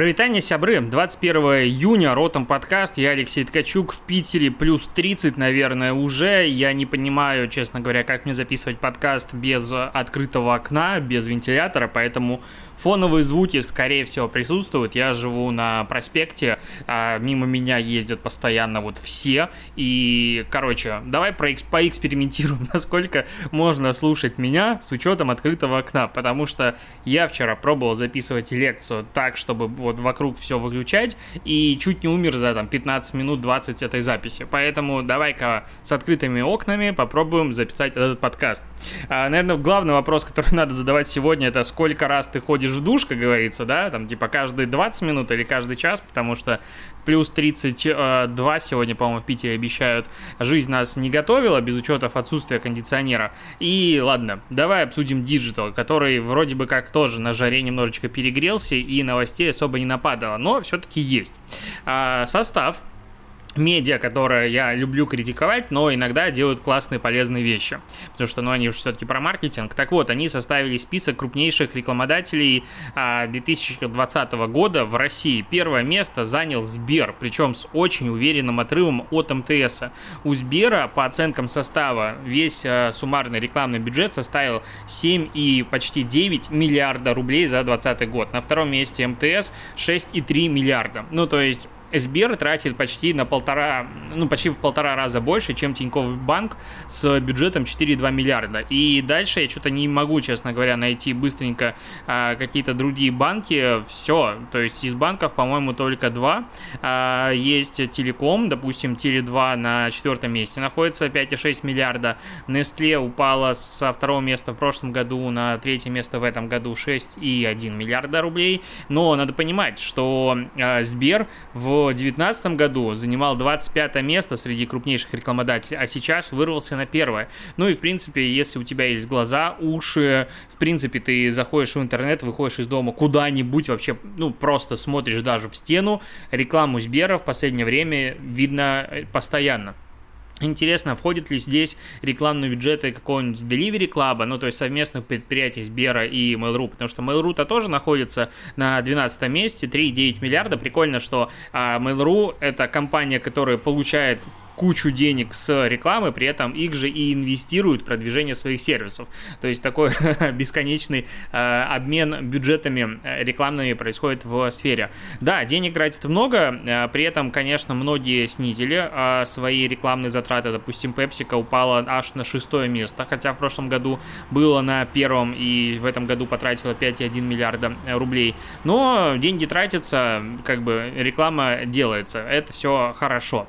Провитание сябры. 21 июня, Ротом подкаст. Я Алексей Ткачук в Питере. Плюс 30, наверное, уже. Я не понимаю, честно говоря, как мне записывать подкаст без открытого окна, без вентилятора, поэтому Фоновые звуки, скорее всего, присутствуют. Я живу на проспекте, а мимо меня ездят постоянно вот все. И, короче, давай проэкс- поэкспериментируем, насколько можно слушать меня с учетом открытого окна. Потому что я вчера пробовал записывать лекцию так, чтобы вот вокруг все выключать, и чуть не умер за там 15 минут 20 этой записи. Поэтому давай-ка с открытыми окнами попробуем записать этот подкаст. А, наверное, главный вопрос, который надо задавать сегодня, это сколько раз ты ходишь ходишь в душ, как говорится, да, там типа каждые 20 минут или каждый час, потому что плюс 32 сегодня, по-моему, в Питере обещают. Жизнь нас не готовила, без учетов отсутствия кондиционера. И ладно, давай обсудим Digital, который вроде бы как тоже на жаре немножечко перегрелся и новостей особо не нападало, но все-таки есть. А, состав медиа, которые я люблю критиковать, но иногда делают классные полезные вещи, потому что ну, они уже все-таки про маркетинг. Так вот, они составили список крупнейших рекламодателей 2020 а, года в России. Первое место занял Сбер, причем с очень уверенным отрывом от МТС. У Сбера, по оценкам состава, весь а, суммарный рекламный бюджет составил 7 и почти 9 миллиарда рублей за 2020 год. На втором месте МТС 6,3 миллиарда. Ну, то есть Сбер тратит почти на полтора, ну, почти в полтора раза больше, чем Тинькофф Банк с бюджетом 4,2 миллиарда. И дальше я что-то не могу, честно говоря, найти быстренько а, какие-то другие банки. Все, то есть из банков, по-моему, только два. А, есть Телеком, допустим, Теле2 на четвертом месте находится, 5,6 миллиарда. Nestle упала со второго места в прошлом году на третье место в этом году 6,1 миллиарда рублей. Но надо понимать, что а, Сбер в 2019 году занимал 25 место среди крупнейших рекламодателей, а сейчас вырвался на первое. Ну и, в принципе, если у тебя есть глаза, уши, в принципе, ты заходишь в интернет, выходишь из дома куда-нибудь вообще, ну, просто смотришь даже в стену, рекламу Сбера в последнее время видно э, постоянно. Интересно, входят ли здесь рекламные бюджеты какого-нибудь Delivery Club, ну то есть совместных предприятий Сбера и Mail.ru, потому что Mail.ru-то тоже находится на 12 месте, 3,9 миллиарда. Прикольно, что а, Mail.ru это компания, которая получает кучу денег с рекламы, при этом их же и инвестируют в продвижение своих сервисов. То есть такой бесконечный э, обмен бюджетами э, рекламными происходит в сфере. Да, денег тратит много, э, при этом, конечно, многие снизили э, свои рекламные затраты. Допустим, PepsiCo упала аж на шестое место, хотя в прошлом году было на первом и в этом году потратила 5,1 миллиарда э, рублей. Но деньги тратятся, как бы реклама делается. Это все хорошо.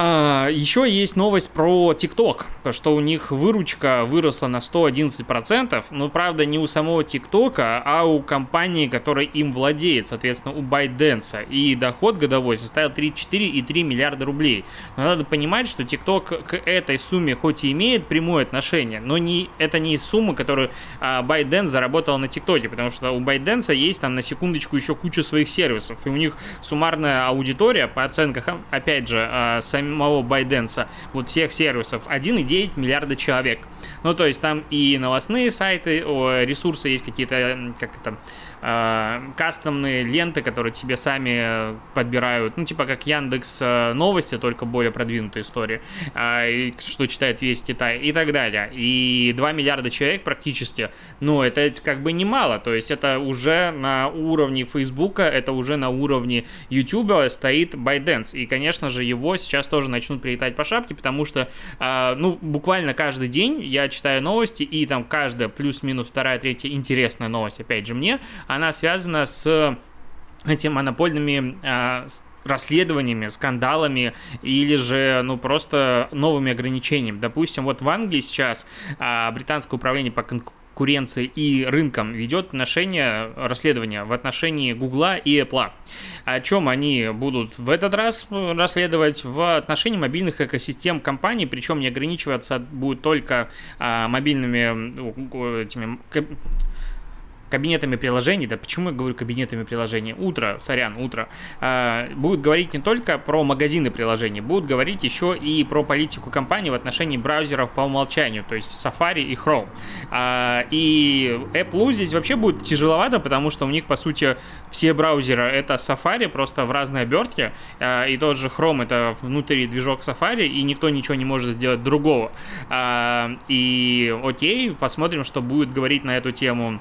А, еще есть новость про TikTok, что у них выручка выросла на 111%, но правда не у самого TikTok, а у компании, которая им владеет, соответственно, у ByteDance. И доход годовой составил 34,3 миллиарда рублей. Но надо понимать, что TikTok к этой сумме хоть и имеет прямое отношение, но не, это не сумма, которую а, ByteDance заработал на TikTok, потому что у ByteDance есть там на секундочку еще куча своих сервисов, и у них суммарная аудитория, по оценкам, опять же, а, сами самого Байденса, вот всех сервисов, 1,9 миллиарда человек. Ну, то есть там и новостные сайты, ресурсы есть какие-то, как это, э, кастомные ленты, которые тебе сами подбирают, ну, типа как Яндекс э, Новости, только более продвинутая история, э, что читает весь Китай и так далее. И 2 миллиарда человек практически, ну, это как бы немало, то есть это уже на уровне Фейсбука, это уже на уровне Ютуба стоит ByteDance, и, конечно же, его сейчас тоже начнут прилетать по шапке, потому что, э, ну, буквально каждый день я читаю новости, и там каждая плюс-минус вторая, третья интересная новость, опять же, мне, она связана с этими монопольными э, расследованиями, скандалами или же, ну, просто новыми ограничениями. Допустим, вот в Англии сейчас а, британское управление по конкуренции и рынком ведет отношение, расследование в отношении Гугла и Apple. О чем они будут в этот раз расследовать? В отношении мобильных экосистем компаний, причем не ограничиваться будет только а, мобильными этими кабинетами приложений, да почему я говорю кабинетами приложений, утро, сорян, утро, э, будут говорить не только про магазины приложений, будут говорить еще и про политику компании в отношении браузеров по умолчанию, то есть Safari и Chrome. Э, и Apple здесь вообще будет тяжеловато, потому что у них, по сути, все браузеры это Safari, просто в разной обертке, э, и тот же Chrome это внутри движок Safari, и никто ничего не может сделать другого. Э, и окей, посмотрим, что будет говорить на эту тему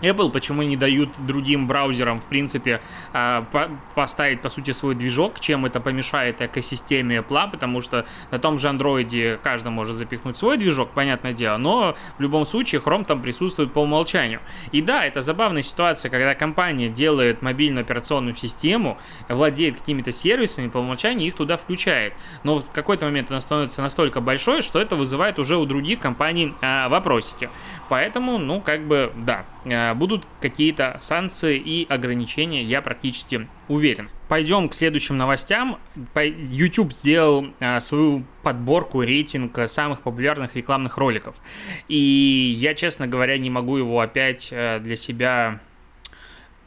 Apple, почему не дают другим браузерам, в принципе, а, поставить, по сути, свой движок, чем это помешает экосистеме Apple, потому что на том же Android каждый может запихнуть свой движок, понятное дело, но в любом случае Chrome там присутствует по умолчанию. И да, это забавная ситуация, когда компания делает мобильную операционную систему, владеет какими-то сервисами, по умолчанию их туда включает. Но в какой-то момент она становится настолько большой, что это вызывает уже у других компаний а, вопросики. Поэтому, ну, как бы, да, будут какие-то санкции и ограничения, я практически уверен. Пойдем к следующим новостям. YouTube сделал а, свою подборку, рейтинг самых популярных рекламных роликов. И я, честно говоря, не могу его опять для себя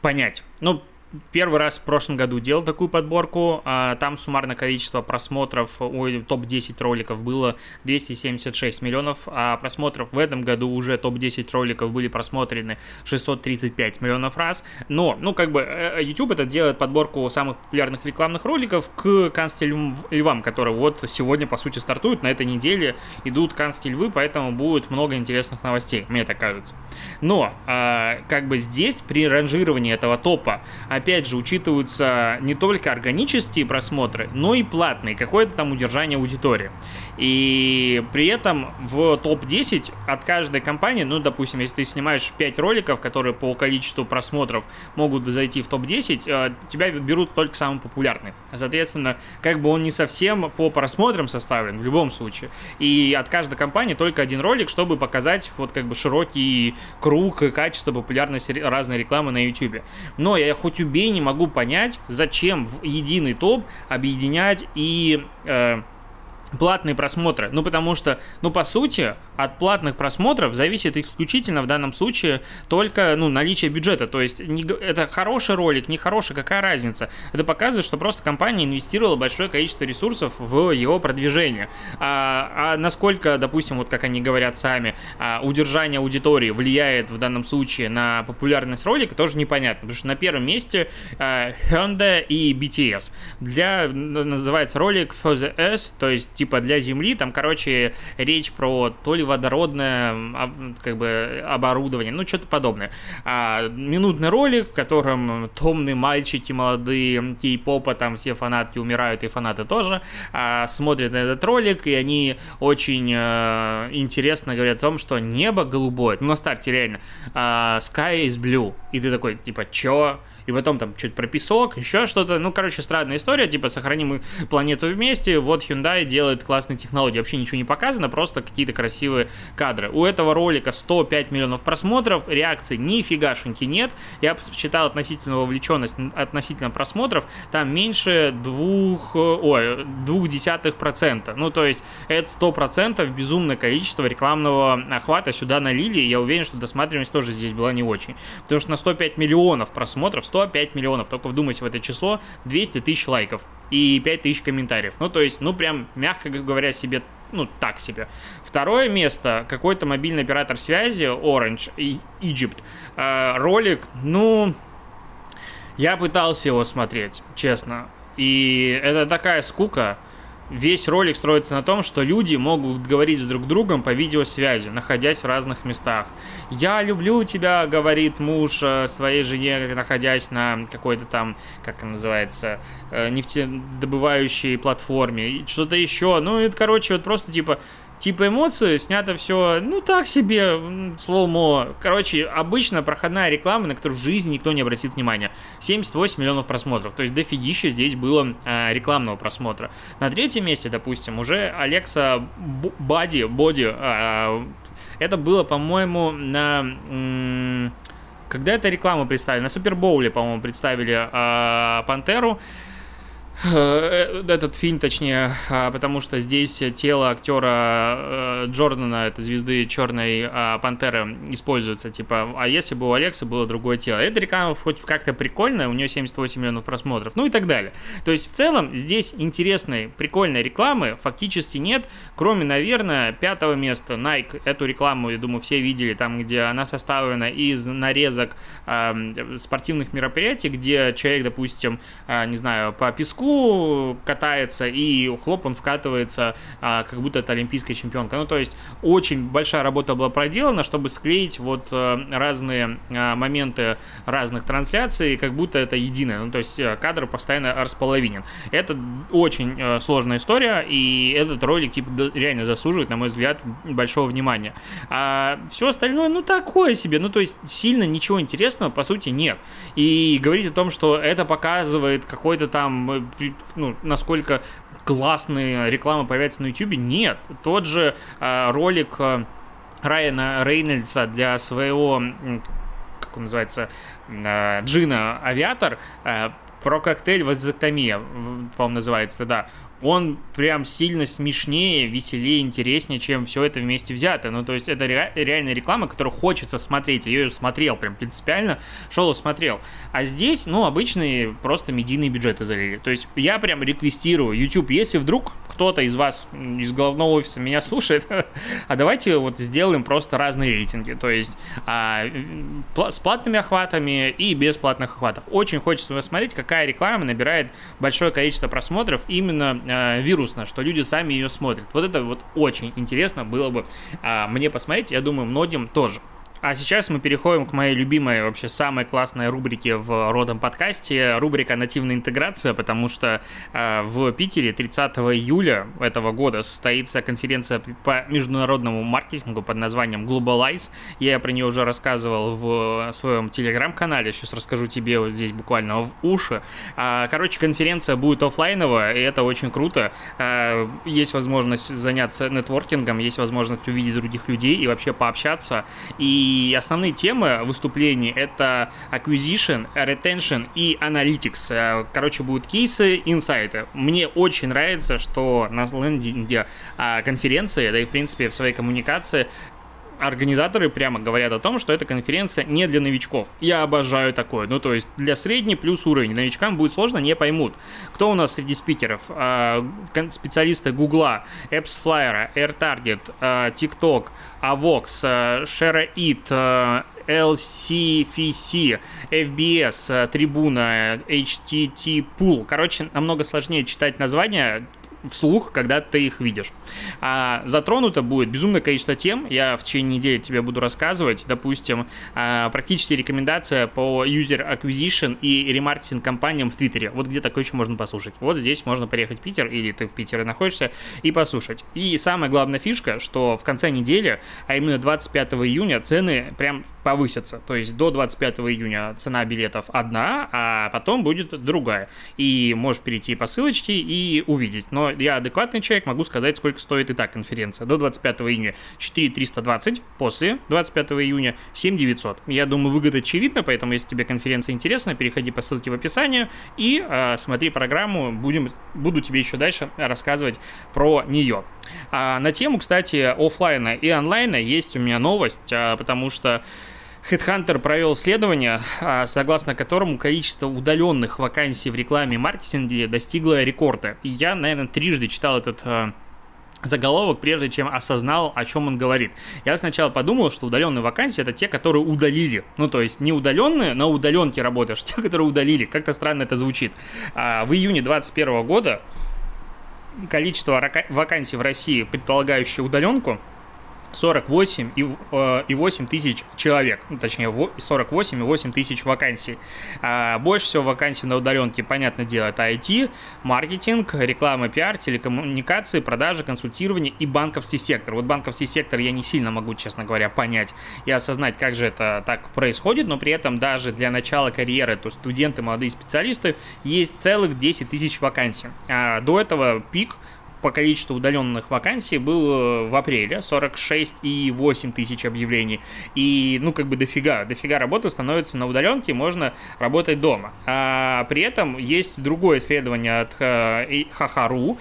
понять. Ну, первый раз в прошлом году делал такую подборку. А, там суммарное количество просмотров, ой, топ-10 роликов было 276 миллионов, а просмотров в этом году уже топ-10 роликов были просмотрены 635 миллионов раз. Но, ну, как бы, э, э, YouTube это делает подборку самых популярных рекламных роликов к канцлерам львам, которые вот сегодня, по сути, стартуют. На этой неделе идут канцлеры львы, поэтому будет много интересных новостей, мне так кажется. Но, а, как бы здесь при ранжировании этого топа опять же, учитываются не только органические просмотры, но и платные, какое-то там удержание аудитории. И при этом в топ-10 от каждой компании, ну, допустим, если ты снимаешь 5 роликов, которые по количеству просмотров могут зайти в топ-10, э, тебя берут только самый популярный. Соответственно, как бы он не совсем по просмотрам составлен в любом случае. И от каждой компании только один ролик, чтобы показать вот как бы широкий круг и качество популярности разной рекламы на YouTube. Но я хоть убей не могу понять, зачем в единый топ объединять и э, платные просмотры. Ну, потому что, ну, по сути, от платных просмотров зависит исключительно в данном случае только, ну, наличие бюджета. То есть, не, это хороший ролик, не хороший, какая разница? Это показывает, что просто компания инвестировала большое количество ресурсов в его продвижение. А, а насколько, допустим, вот как они говорят сами, а, удержание аудитории влияет в данном случае на популярность ролика, тоже непонятно. Потому что на первом месте а, Hyundai и BTS. Для, называется ролик For the S, то есть типа для Земли, там, короче, речь про то ли водородное как бы оборудование, ну, что-то подобное. А, минутный ролик, в котором томные мальчики молодые, кей-попа, там все фанатки умирают, и фанаты тоже, а, смотрят на этот ролик, и они очень а, интересно говорят о том, что небо голубое, ну, на старте реально, а, sky is blue, и ты такой, типа, чё? И потом там чуть про песок, еще что-то. Ну, короче, странная история, типа, сохраним планету вместе, вот Hyundai делает классные технологии. Вообще ничего не показано, просто какие-то красивые кадры. У этого ролика 105 миллионов просмотров, реакции нифигашеньки нет. Я посчитал относительно вовлеченность относительно просмотров, там меньше двух, ой, двух десятых процента. Ну, то есть, это сто процентов безумное количество рекламного охвата сюда налили, и я уверен, что досматриваемость тоже здесь была не очень. Потому что на 105 миллионов просмотров 105 миллионов. Только вдумайся в это число, 200 тысяч лайков и 5 тысяч комментариев. Ну, то есть, ну, прям, мягко говоря, себе ну, так себе. Второе место, какой-то мобильный оператор связи, Orange, и Egypt. Э, ролик, ну, я пытался его смотреть, честно. И это такая скука, весь ролик строится на том, что люди могут говорить с друг другом по видеосвязи, находясь в разных местах. «Я люблю тебя», — говорит муж э, своей жене, находясь на какой-то там, как это называется, э, нефтедобывающей платформе, что-то еще. Ну, это, короче, вот просто типа типа эмоции, снято все, ну так себе, слоумо. Короче, обычно проходная реклама, на которую в жизни никто не обратит внимания. 78 миллионов просмотров, то есть дофигища здесь было э, рекламного просмотра. На третьем месте, допустим, уже Алекса Бади, Боди, э, это было, по-моему, на... когда это рекламу представили? На Супербоуле, по-моему, представили э, Пантеру. Этот фильм, точнее, а, потому что здесь тело актера э, Джордана, это звезды Черной а, Пантеры, используется. Типа, а если бы у Алекса было другое тело? Эта реклама хоть как-то прикольная, у нее 78 миллионов просмотров, ну и так далее. То есть, в целом, здесь интересной, прикольной рекламы фактически нет, кроме, наверное, пятого места. Nike эту рекламу, я думаю, все видели, там, где она составлена из нарезок э, спортивных мероприятий, где человек, допустим, э, не знаю, по песку катается, и хлоп, он вкатывается, а, как будто это олимпийская чемпионка. Ну, то есть, очень большая работа была проделана, чтобы склеить вот э, разные а, моменты разных трансляций, как будто это единое. Ну, то есть, э, кадр постоянно располовинен. Это очень э, сложная история, и этот ролик, типа, реально заслуживает, на мой взгляд, большого внимания. А все остальное, ну, такое себе. Ну, то есть, сильно ничего интересного, по сути, нет. И говорить о том, что это показывает какой-то там ну, насколько классные рекламы появятся на YouTube, нет. Тот же э, ролик э, Райана Рейнольдса для своего, как он называется, э, Джина Авиатор, про коктейль вазоктомия, по-моему, называется, да он прям сильно смешнее, веселее, интереснее, чем все это вместе взято. Ну, то есть это ре- реальная реклама, которую хочется смотреть. Я ее смотрел прям принципиально, шел и смотрел. А здесь, ну, обычные просто медийные бюджеты залили. То есть я прям реквестирую YouTube, если вдруг кто-то из вас из головного офиса меня слушает, а давайте вот сделаем просто разные рейтинги. То есть а, с платными охватами и без платных охватов. Очень хочется посмотреть, какая реклама набирает большое количество просмотров именно э, вирусно, что люди сами ее смотрят. Вот это вот очень интересно было бы э, мне посмотреть, я думаю, многим тоже. А сейчас мы переходим к моей любимой, вообще самой классной рубрике в родом подкасте, рубрика «Нативная интеграция», потому что э, в Питере 30 июля этого года состоится конференция по международному маркетингу под названием Globalize. Я про нее уже рассказывал в своем телеграм-канале, сейчас расскажу тебе вот здесь буквально в уши. А, короче, конференция будет офлайновая, и это очень круто. А, есть возможность заняться нетворкингом, есть возможность увидеть других людей и вообще пообщаться. И и основные темы выступлений это acquisition, retention и analytics. Э, короче, будут кейсы, инсайты. Мне очень нравится, что на лендинге а, конференции, да и в принципе в своей коммуникации организаторы прямо говорят о том, что эта конференция не для новичков. Я обожаю такое. Ну, то есть для средний плюс уровень. Новичкам будет сложно, не поймут. Кто у нас среди спикеров? А, специалисты Гугла, AppsFlyer, AirTarget, а, TikTok, Avox, ShareIt, LCFC, FBS, Трибуна, HTT Pool. Короче, намного сложнее читать названия, вслух, когда ты их видишь. А, затронуто будет безумное количество тем. Я в течение недели тебе буду рассказывать. Допустим, а, практически рекомендация по user acquisition и ремаркетинг компаниям в Твиттере. Вот где такое еще можно послушать. Вот здесь можно приехать в Питер, или ты в Питере находишься, и послушать. И самая главная фишка, что в конце недели, а именно 25 июня, цены прям повысятся. То есть до 25 июня цена билетов одна, а потом будет другая. И можешь перейти по ссылочке и увидеть. Но я адекватный человек, могу сказать, сколько стоит и так конференция. До 25 июня 4320, после 25 июня 7900. Я думаю, выгода очевидна, поэтому если тебе конференция интересна, переходи по ссылке в описании и э, смотри программу, будем, буду тебе еще дальше рассказывать про нее. А на тему, кстати, офлайна и онлайна есть у меня новость, а, потому что Headhunter провел исследование, а, согласно которому количество удаленных вакансий в рекламе и маркетинге достигло рекорда. И я, наверное, трижды читал этот а, заголовок, прежде чем осознал, о чем он говорит. Я сначала подумал, что удаленные вакансии это те, которые удалили. Ну, то есть не удаленные, на удаленке работаешь, те, которые удалили. Как-то странно это звучит. А, в июне 2021 года количество вакансий в России, предполагающие удаленку, 48 и, э, и 8 тысяч человек, ну, точнее 48 и 8 тысяч вакансий. А больше всего вакансий на удаленке, понятное дело, это IT, маркетинг, реклама, пиар, телекоммуникации, продажи, консультирование и банковский сектор. Вот банковский сектор я не сильно могу, честно говоря, понять и осознать, как же это так происходит, но при этом даже для начала карьеры, то студенты, молодые специалисты, есть целых 10 тысяч вакансий. А до этого пик по количеству удаленных вакансий был в апреле 46,8 тысяч объявлений. И, ну, как бы дофига, дофига работы становится на удаленке, можно работать дома. А при этом есть другое исследование от Хахару,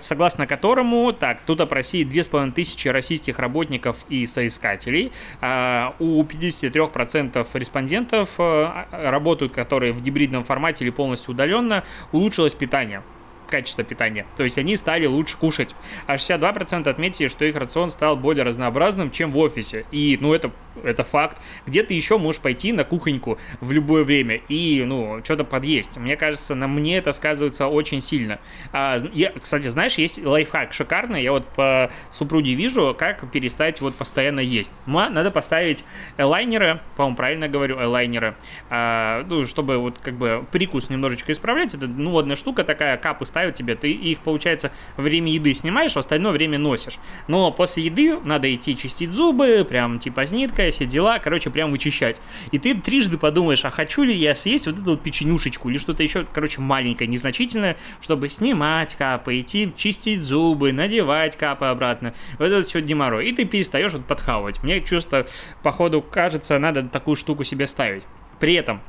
согласно которому, так, тут опросили 2500 российских работников и соискателей. А у 53% респондентов а, работают, которые в гибридном формате или полностью удаленно, улучшилось питание качество питания. То есть они стали лучше кушать. А 62% отметили, что их рацион стал более разнообразным, чем в офисе. И, ну, это, это факт. Где ты еще можешь пойти на кухоньку в любое время и, ну, что-то подъесть. Мне кажется, на мне это сказывается очень сильно. А, я, кстати, знаешь, есть лайфхак шикарный. Я вот по супруге вижу, как перестать вот постоянно есть. Надо поставить элайнеры, по-моему, правильно говорю, элайнеры, а, ну, чтобы вот как бы прикус немножечко исправлять. Это, ну, одна штука такая, капы ставят тебе, ты их, получается, время еды снимаешь, в остальное время носишь. Но после еды надо идти чистить зубы, прям типа с ниткой, все дела, короче, прям вычищать. И ты трижды подумаешь, а хочу ли я съесть вот эту вот печенюшечку или что-то еще, короче, маленькое, незначительное, чтобы снимать капы, идти чистить зубы, надевать капы обратно. Вот это все геморрой. И ты перестаешь вот подхавать. Мне чувство, походу, кажется, надо такую штуку себе ставить. При этом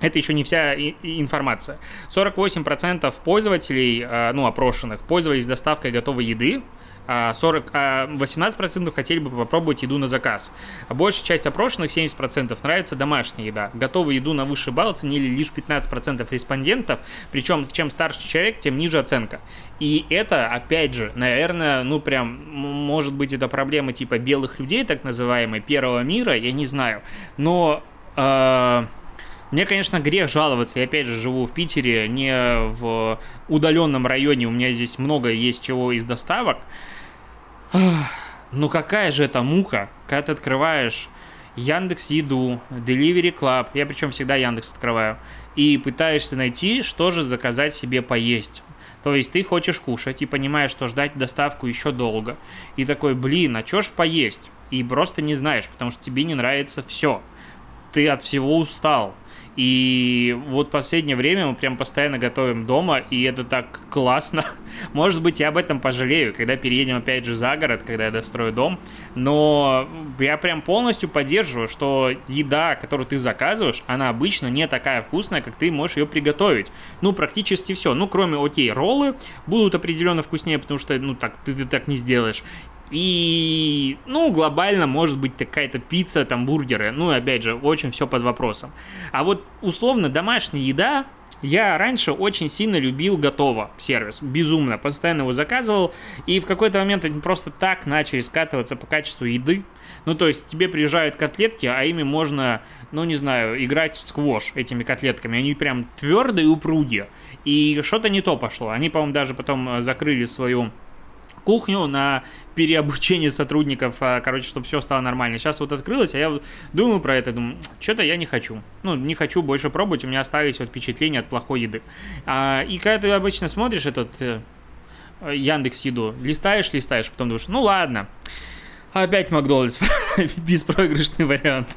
это еще не вся информация. 48% пользователей, а, ну, опрошенных, пользовались доставкой готовой еды, 40, а 18% а хотели бы попробовать еду на заказ. А большая часть опрошенных, 70%, нравится домашняя еда. Готовую еду на высший балл оценили лишь 15% респондентов, причем чем старше человек, тем ниже оценка. И это, опять же, наверное, ну прям, может быть, это проблема типа белых людей, так называемой, первого мира, я не знаю. Но... Э- мне, конечно, грех жаловаться. Я опять же живу в Питере, не в удаленном районе. У меня здесь много есть чего из доставок. Ну какая же это мука, когда ты открываешь Яндекс Еду, Delivery Club, я причем всегда Яндекс открываю, и пытаешься найти, что же заказать себе поесть. То есть ты хочешь кушать и понимаешь, что ждать доставку еще долго. И такой, блин, а что ж поесть? И просто не знаешь, потому что тебе не нравится все. Ты от всего устал. И вот последнее время мы прям постоянно готовим дома, и это так классно. Может быть, я об этом пожалею, когда переедем опять же за город, когда я дострою дом. Но я прям полностью поддерживаю, что еда, которую ты заказываешь, она обычно не такая вкусная, как ты можешь ее приготовить. Ну, практически все. Ну, кроме, окей, роллы будут определенно вкуснее, потому что, ну, так ты, ты так не сделаешь. И, ну, глобально может быть какая-то пицца, там, бургеры. Ну, опять же, очень все под вопросом. А вот, условно, домашняя еда, я раньше очень сильно любил готово сервис, безумно, постоянно его заказывал, и в какой-то момент они просто так начали скатываться по качеству еды. Ну, то есть тебе приезжают котлетки, а ими можно, ну, не знаю, играть в сквош этими котлетками. Они прям твердые и упругие. И что-то не то пошло. Они, по-моему, даже потом закрыли свою кухню на переобучение сотрудников, а, короче, чтобы все стало нормально. Сейчас вот открылось, а я думаю про это, думаю, что-то я не хочу. Ну, не хочу больше пробовать, у меня остались вот впечатления от плохой еды. А, и когда ты обычно смотришь этот э, Яндекс Еду, листаешь, листаешь, потом думаешь, ну ладно, опять Макдональдс, беспроигрышный вариант.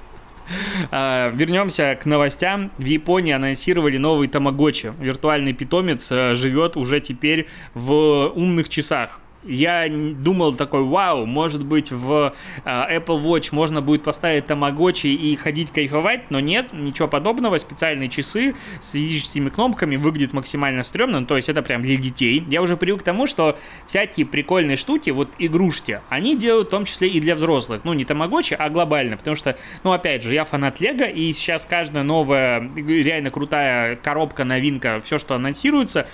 Uh, вернемся к новостям. В Японии анонсировали новый Тамагочи. Виртуальный питомец uh, живет уже теперь в умных часах я думал такой, вау, может быть в э, Apple Watch можно будет поставить тамагочи и ходить кайфовать, но нет, ничего подобного, специальные часы с физическими кнопками выглядят максимально стрёмно, ну, то есть это прям для детей. Я уже привык к тому, что всякие прикольные штуки, вот игрушки, они делают в том числе и для взрослых, ну не тамагочи, а глобально, потому что, ну опять же, я фанат Лего, и сейчас каждая новая реально крутая коробка, новинка, все, что анонсируется,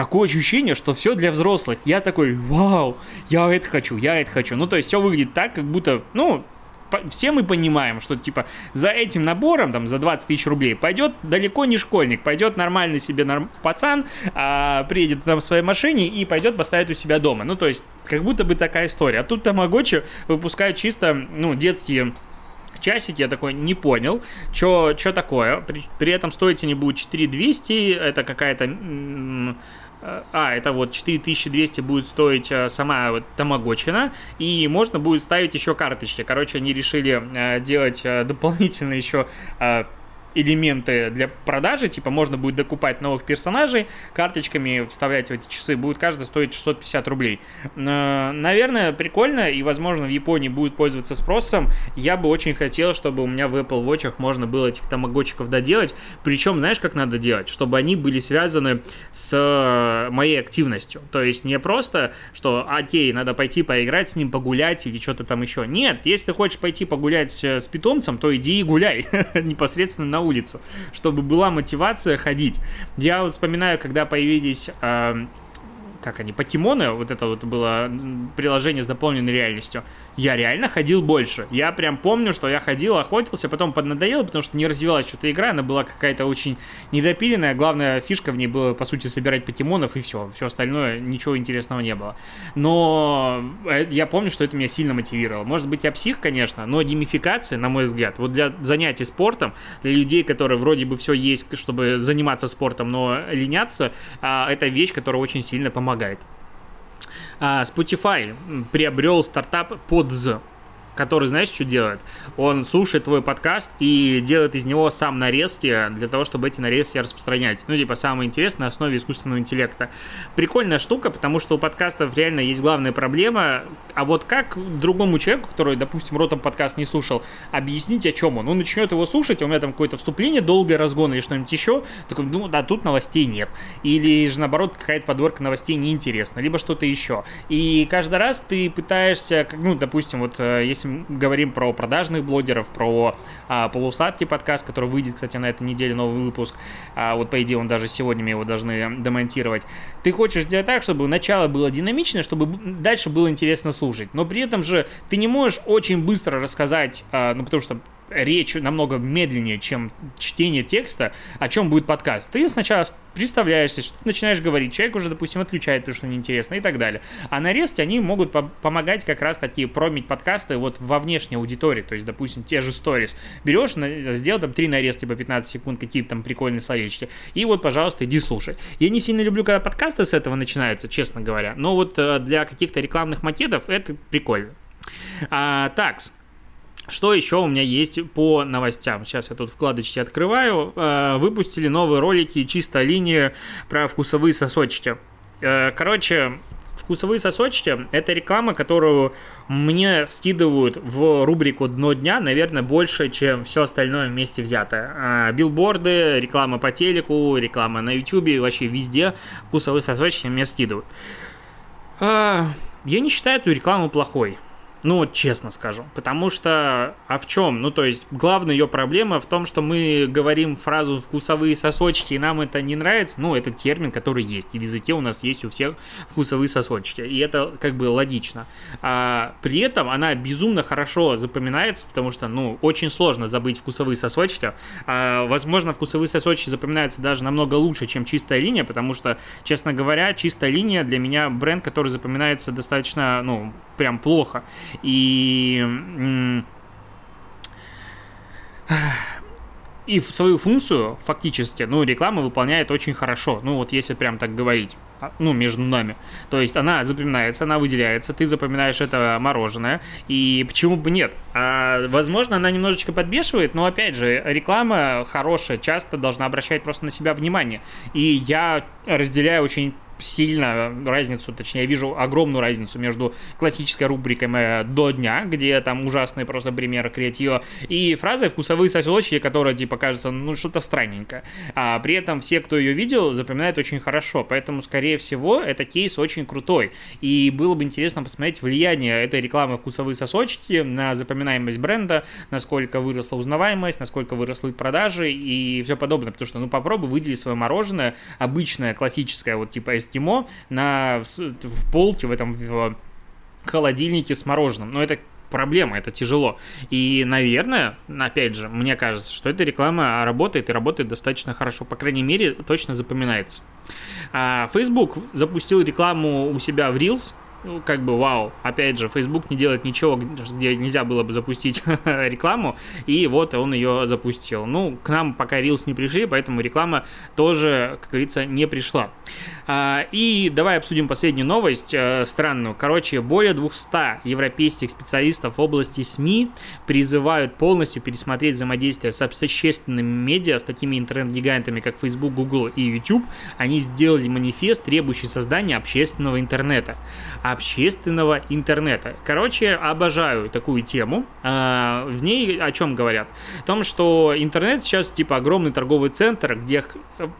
такое ощущение, что все для взрослых. Я такой, вау, я это хочу, я это хочу. Ну, то есть все выглядит так, как будто, ну, все мы понимаем, что типа за этим набором, там, за 20 тысяч рублей пойдет далеко не школьник, пойдет нормальный себе норм... пацан, а, приедет на своей машине и пойдет поставить у себя дома. Ну, то есть, как будто бы такая история. А тут Тамагочи выпускают чисто, ну, детские часики, я такой не понял, что такое. При, при этом стоить они будут 4200, это какая-то а, это вот 4200 будет стоить э, сама вот тамагочина, и можно будет ставить еще карточки. Короче, они решили э, делать э, дополнительно еще элементы для продажи, типа можно будет докупать новых персонажей, карточками вставлять в эти часы, будет каждый стоить 650 рублей. Э, наверное, прикольно, и, возможно, в Японии будет пользоваться спросом. Я бы очень хотел, чтобы у меня в Apple Watch можно было этих тамагочиков доделать, причем, знаешь, как надо делать? Чтобы они были связаны с э, моей активностью. То есть не просто, что, окей, надо пойти поиграть с ним, погулять или что-то там еще. Нет, если хочешь пойти погулять э, с питомцем, то иди и гуляй непосредственно на улицу, чтобы была мотивация ходить. Я вот вспоминаю, когда появились э, как они, покемоны, вот это вот было приложение с дополненной реальностью, я реально ходил больше. Я прям помню, что я ходил, охотился, потом поднадоело, потому что не развивалась что-то игра, она была какая-то очень недопиленная. Главная фишка в ней была, по сути, собирать покемонов и все. Все остальное, ничего интересного не было. Но э, я помню, что это меня сильно мотивировало. Может быть, я псих, конечно, но геймификация, на мой взгляд, вот для занятий спортом, для людей, которые вроде бы все есть, чтобы заниматься спортом, но ленятся, а, это вещь, которая очень сильно помогает. А, Spotify приобрел стартап Pods который, знаешь, что делает? Он слушает твой подкаст и делает из него сам нарезки для того, чтобы эти нарезки распространять. Ну, типа, самое интересное на основе искусственного интеллекта. Прикольная штука, потому что у подкастов реально есть главная проблема. А вот как другому человеку, который, допустим, ротом подкаст не слушал, объяснить, о чем он? Он начнет его слушать, у меня там какое-то вступление, долгое разгон или что-нибудь еще. Такой, ну, да, тут новостей нет. Или же, наоборот, какая-то подборка новостей неинтересна, либо что-то еще. И каждый раз ты пытаешься, ну, допустим, вот э, если если говорим про продажных блогеров, про а, полусадки подкаст, который выйдет, кстати, на этой неделе новый выпуск, а, вот по идее он даже сегодня мы его должны демонтировать. Ты хочешь сделать так, чтобы начало было динамичное, чтобы дальше было интересно слушать, но при этом же ты не можешь очень быстро рассказать, а, ну потому что речь намного медленнее, чем чтение текста, о чем будет подкаст. Ты сначала представляешься, что ты начинаешь говорить, человек уже, допустим, отключает, потому что неинтересно и так далее. А нарезки, они могут по помогать как раз такие промить подкасты вот во внешней аудитории, то есть, допустим, те же сторис. Берешь, сделал там три нарезки по 15 секунд, какие-то там прикольные словечки, и вот, пожалуйста, иди слушай. Я не сильно люблю, когда подкасты с этого начинаются, честно говоря, но вот э, для каких-то рекламных макетов это прикольно. А, такс. Что еще у меня есть по новостям? Сейчас я тут вкладочки открываю. Э, выпустили новые ролики чисто линии про вкусовые сосочки. Э, короче, вкусовые сосочки – это реклама, которую мне скидывают в рубрику «Дно дня», наверное, больше, чем все остальное вместе взятое. Э, билборды, реклама по телеку, реклама на YouTube, вообще везде вкусовые сосочки мне скидывают. Я не считаю эту рекламу плохой. Ну, честно скажу. Потому что, а в чем? Ну, то есть, главная ее проблема в том, что мы говорим фразу «вкусовые сосочки», и нам это не нравится. Ну, это термин, который есть. И в языке у нас есть у всех вкусовые сосочки. И это как бы логично. А при этом она безумно хорошо запоминается, потому что, ну, очень сложно забыть вкусовые сосочки. А, возможно, вкусовые сосочки запоминаются даже намного лучше, чем чистая линия, потому что, честно говоря, чистая линия для меня бренд, который запоминается достаточно, ну, прям плохо. И и свою функцию фактически, ну, реклама выполняет очень хорошо, ну, вот если прям так говорить, а, ну, между нами. То есть она запоминается, она выделяется, ты запоминаешь это мороженое, и почему бы нет? А, возможно, она немножечко подбешивает, но, опять же, реклама хорошая часто должна обращать просто на себя внимание. И я разделяю очень сильно разницу, точнее, я вижу огромную разницу между классической рубрикой э, «До дня», где там ужасные просто примеры креатива, и фразой «Вкусовые сосочки», которая, типа, кажется, ну, что-то странненько. А при этом все, кто ее видел, запоминают очень хорошо, поэтому, скорее всего, это кейс очень крутой. И было бы интересно посмотреть влияние этой рекламы «Вкусовые сосочки» на запоминаемость бренда, насколько выросла узнаваемость, насколько выросли продажи и все подобное, потому что, ну, попробуй выделить свое мороженое, обычное, классическое, вот типа эскимо на, в, в полке, в этом в холодильнике с мороженым. Но это проблема, это тяжело. И, наверное, опять же, мне кажется, что эта реклама работает и работает достаточно хорошо. По крайней мере, точно запоминается. А, Facebook запустил рекламу у себя в Reels, ну, как бы вау. Опять же, Facebook не делает ничего, где нельзя было бы запустить рекламу, и вот он ее запустил. Ну, к нам пока Reels не пришли, поэтому реклама тоже, как говорится, не пришла. А, и давай обсудим последнюю новость, э, странную. Короче, более 200 европейских специалистов в области СМИ призывают полностью пересмотреть взаимодействие с общественными медиа, с такими интернет-гигантами, как Facebook, Google и YouTube. Они сделали манифест, требующий создания общественного интернета. Общественного интернета. Короче, обожаю такую тему. А, в ней о чем говорят? О том, что интернет сейчас типа огромный торговый центр, где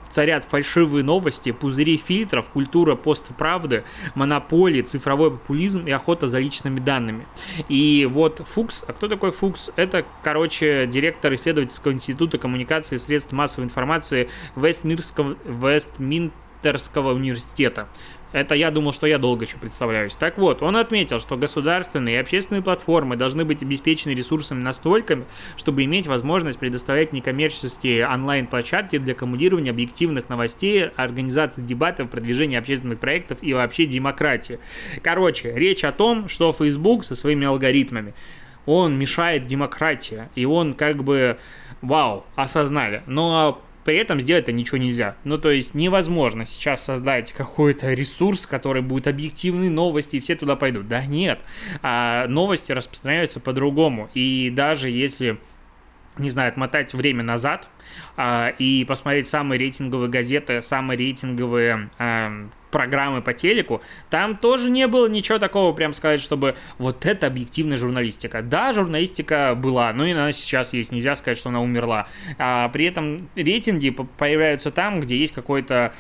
царят фальшивые новости, пузыри фильтров, культура постправды, монополии, цифровой популизм и охота за личными данными. И вот Фукс, а кто такой Фукс? Это, короче, директор исследовательского института коммуникации и средств массовой информации Вестмирского, Вестминтерского университета. Это я думал, что я долго еще представляюсь. Так вот, он отметил, что государственные и общественные платформы должны быть обеспечены ресурсами настолько, чтобы иметь возможность предоставлять некоммерческие онлайн-площадки для коммуницирования объективных новостей, организации дебатов, продвижения общественных проектов и вообще демократии. Короче, речь о том, что Facebook со своими алгоритмами, он мешает демократии, и он как бы, вау, осознали. Но при этом сделать это ничего нельзя. Ну, то есть невозможно сейчас создать какой-то ресурс, который будет объективные новости, и все туда пойдут. Да нет, а новости распространяются по-другому. И даже если не знаю, отмотать время назад а, и посмотреть самые рейтинговые газеты, самые рейтинговые а, программы по телеку, там тоже не было ничего такого, прям сказать, чтобы вот это объективная журналистика. Да, журналистика была, но и она сейчас есть, нельзя сказать, что она умерла. А при этом рейтинги появляются там, где есть какой-то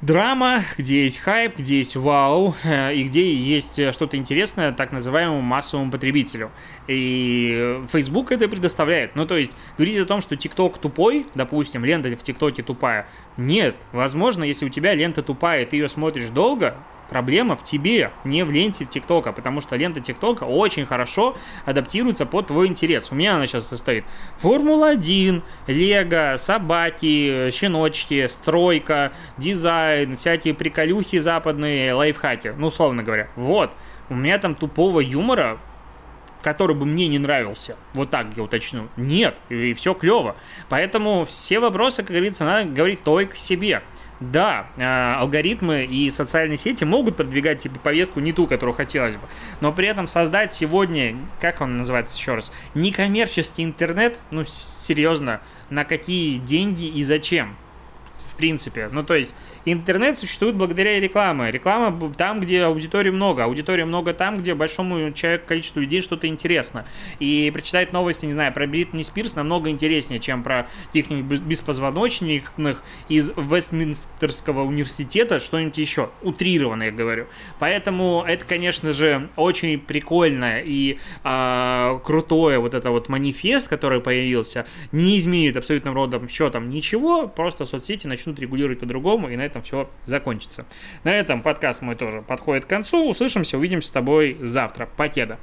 драма, где есть хайп, где есть вау, э, и где есть что-то интересное так называемому массовому потребителю. И Facebook это предоставляет. Ну, то есть, говорить о том, что TikTok тупой, допустим, лента в ТикТоке тупая, нет. Возможно, если у тебя лента тупая, и ты ее смотришь долго, Проблема в тебе, не в ленте ТикТока, потому что лента ТикТока очень хорошо адаптируется под твой интерес. У меня она сейчас состоит Формула-1, Лего, собаки, щеночки, стройка, дизайн, всякие приколюхи западные, лайфхаки, ну, условно говоря. Вот, у меня там тупого юмора который бы мне не нравился. Вот так я уточню. Нет, и все клево. Поэтому все вопросы, как говорится, надо говорить только себе. Да, э, алгоритмы и социальные сети могут продвигать тебе повестку не ту, которую хотелось бы, но при этом создать сегодня, как он называется еще раз, некоммерческий интернет, ну серьезно, на какие деньги и зачем? В принципе, ну то есть Интернет существует благодаря рекламе. Реклама там, где аудитории много. Аудитория много там, где большому человеку, количеству людей что-то интересно. И прочитать новости, не знаю, про Бритни Спирс намного интереснее, чем про каких-нибудь беспозвоночных из Вестминстерского университета, что-нибудь еще. Утрированно, я говорю. Поэтому это, конечно же, очень прикольно и э, крутое вот это вот манифест, который появился, не изменит абсолютным родом счетом ничего, просто соцсети начнут регулировать по-другому, и на это этом все закончится. На этом подкаст мой тоже подходит к концу. Услышимся, увидимся с тобой завтра. Покеда.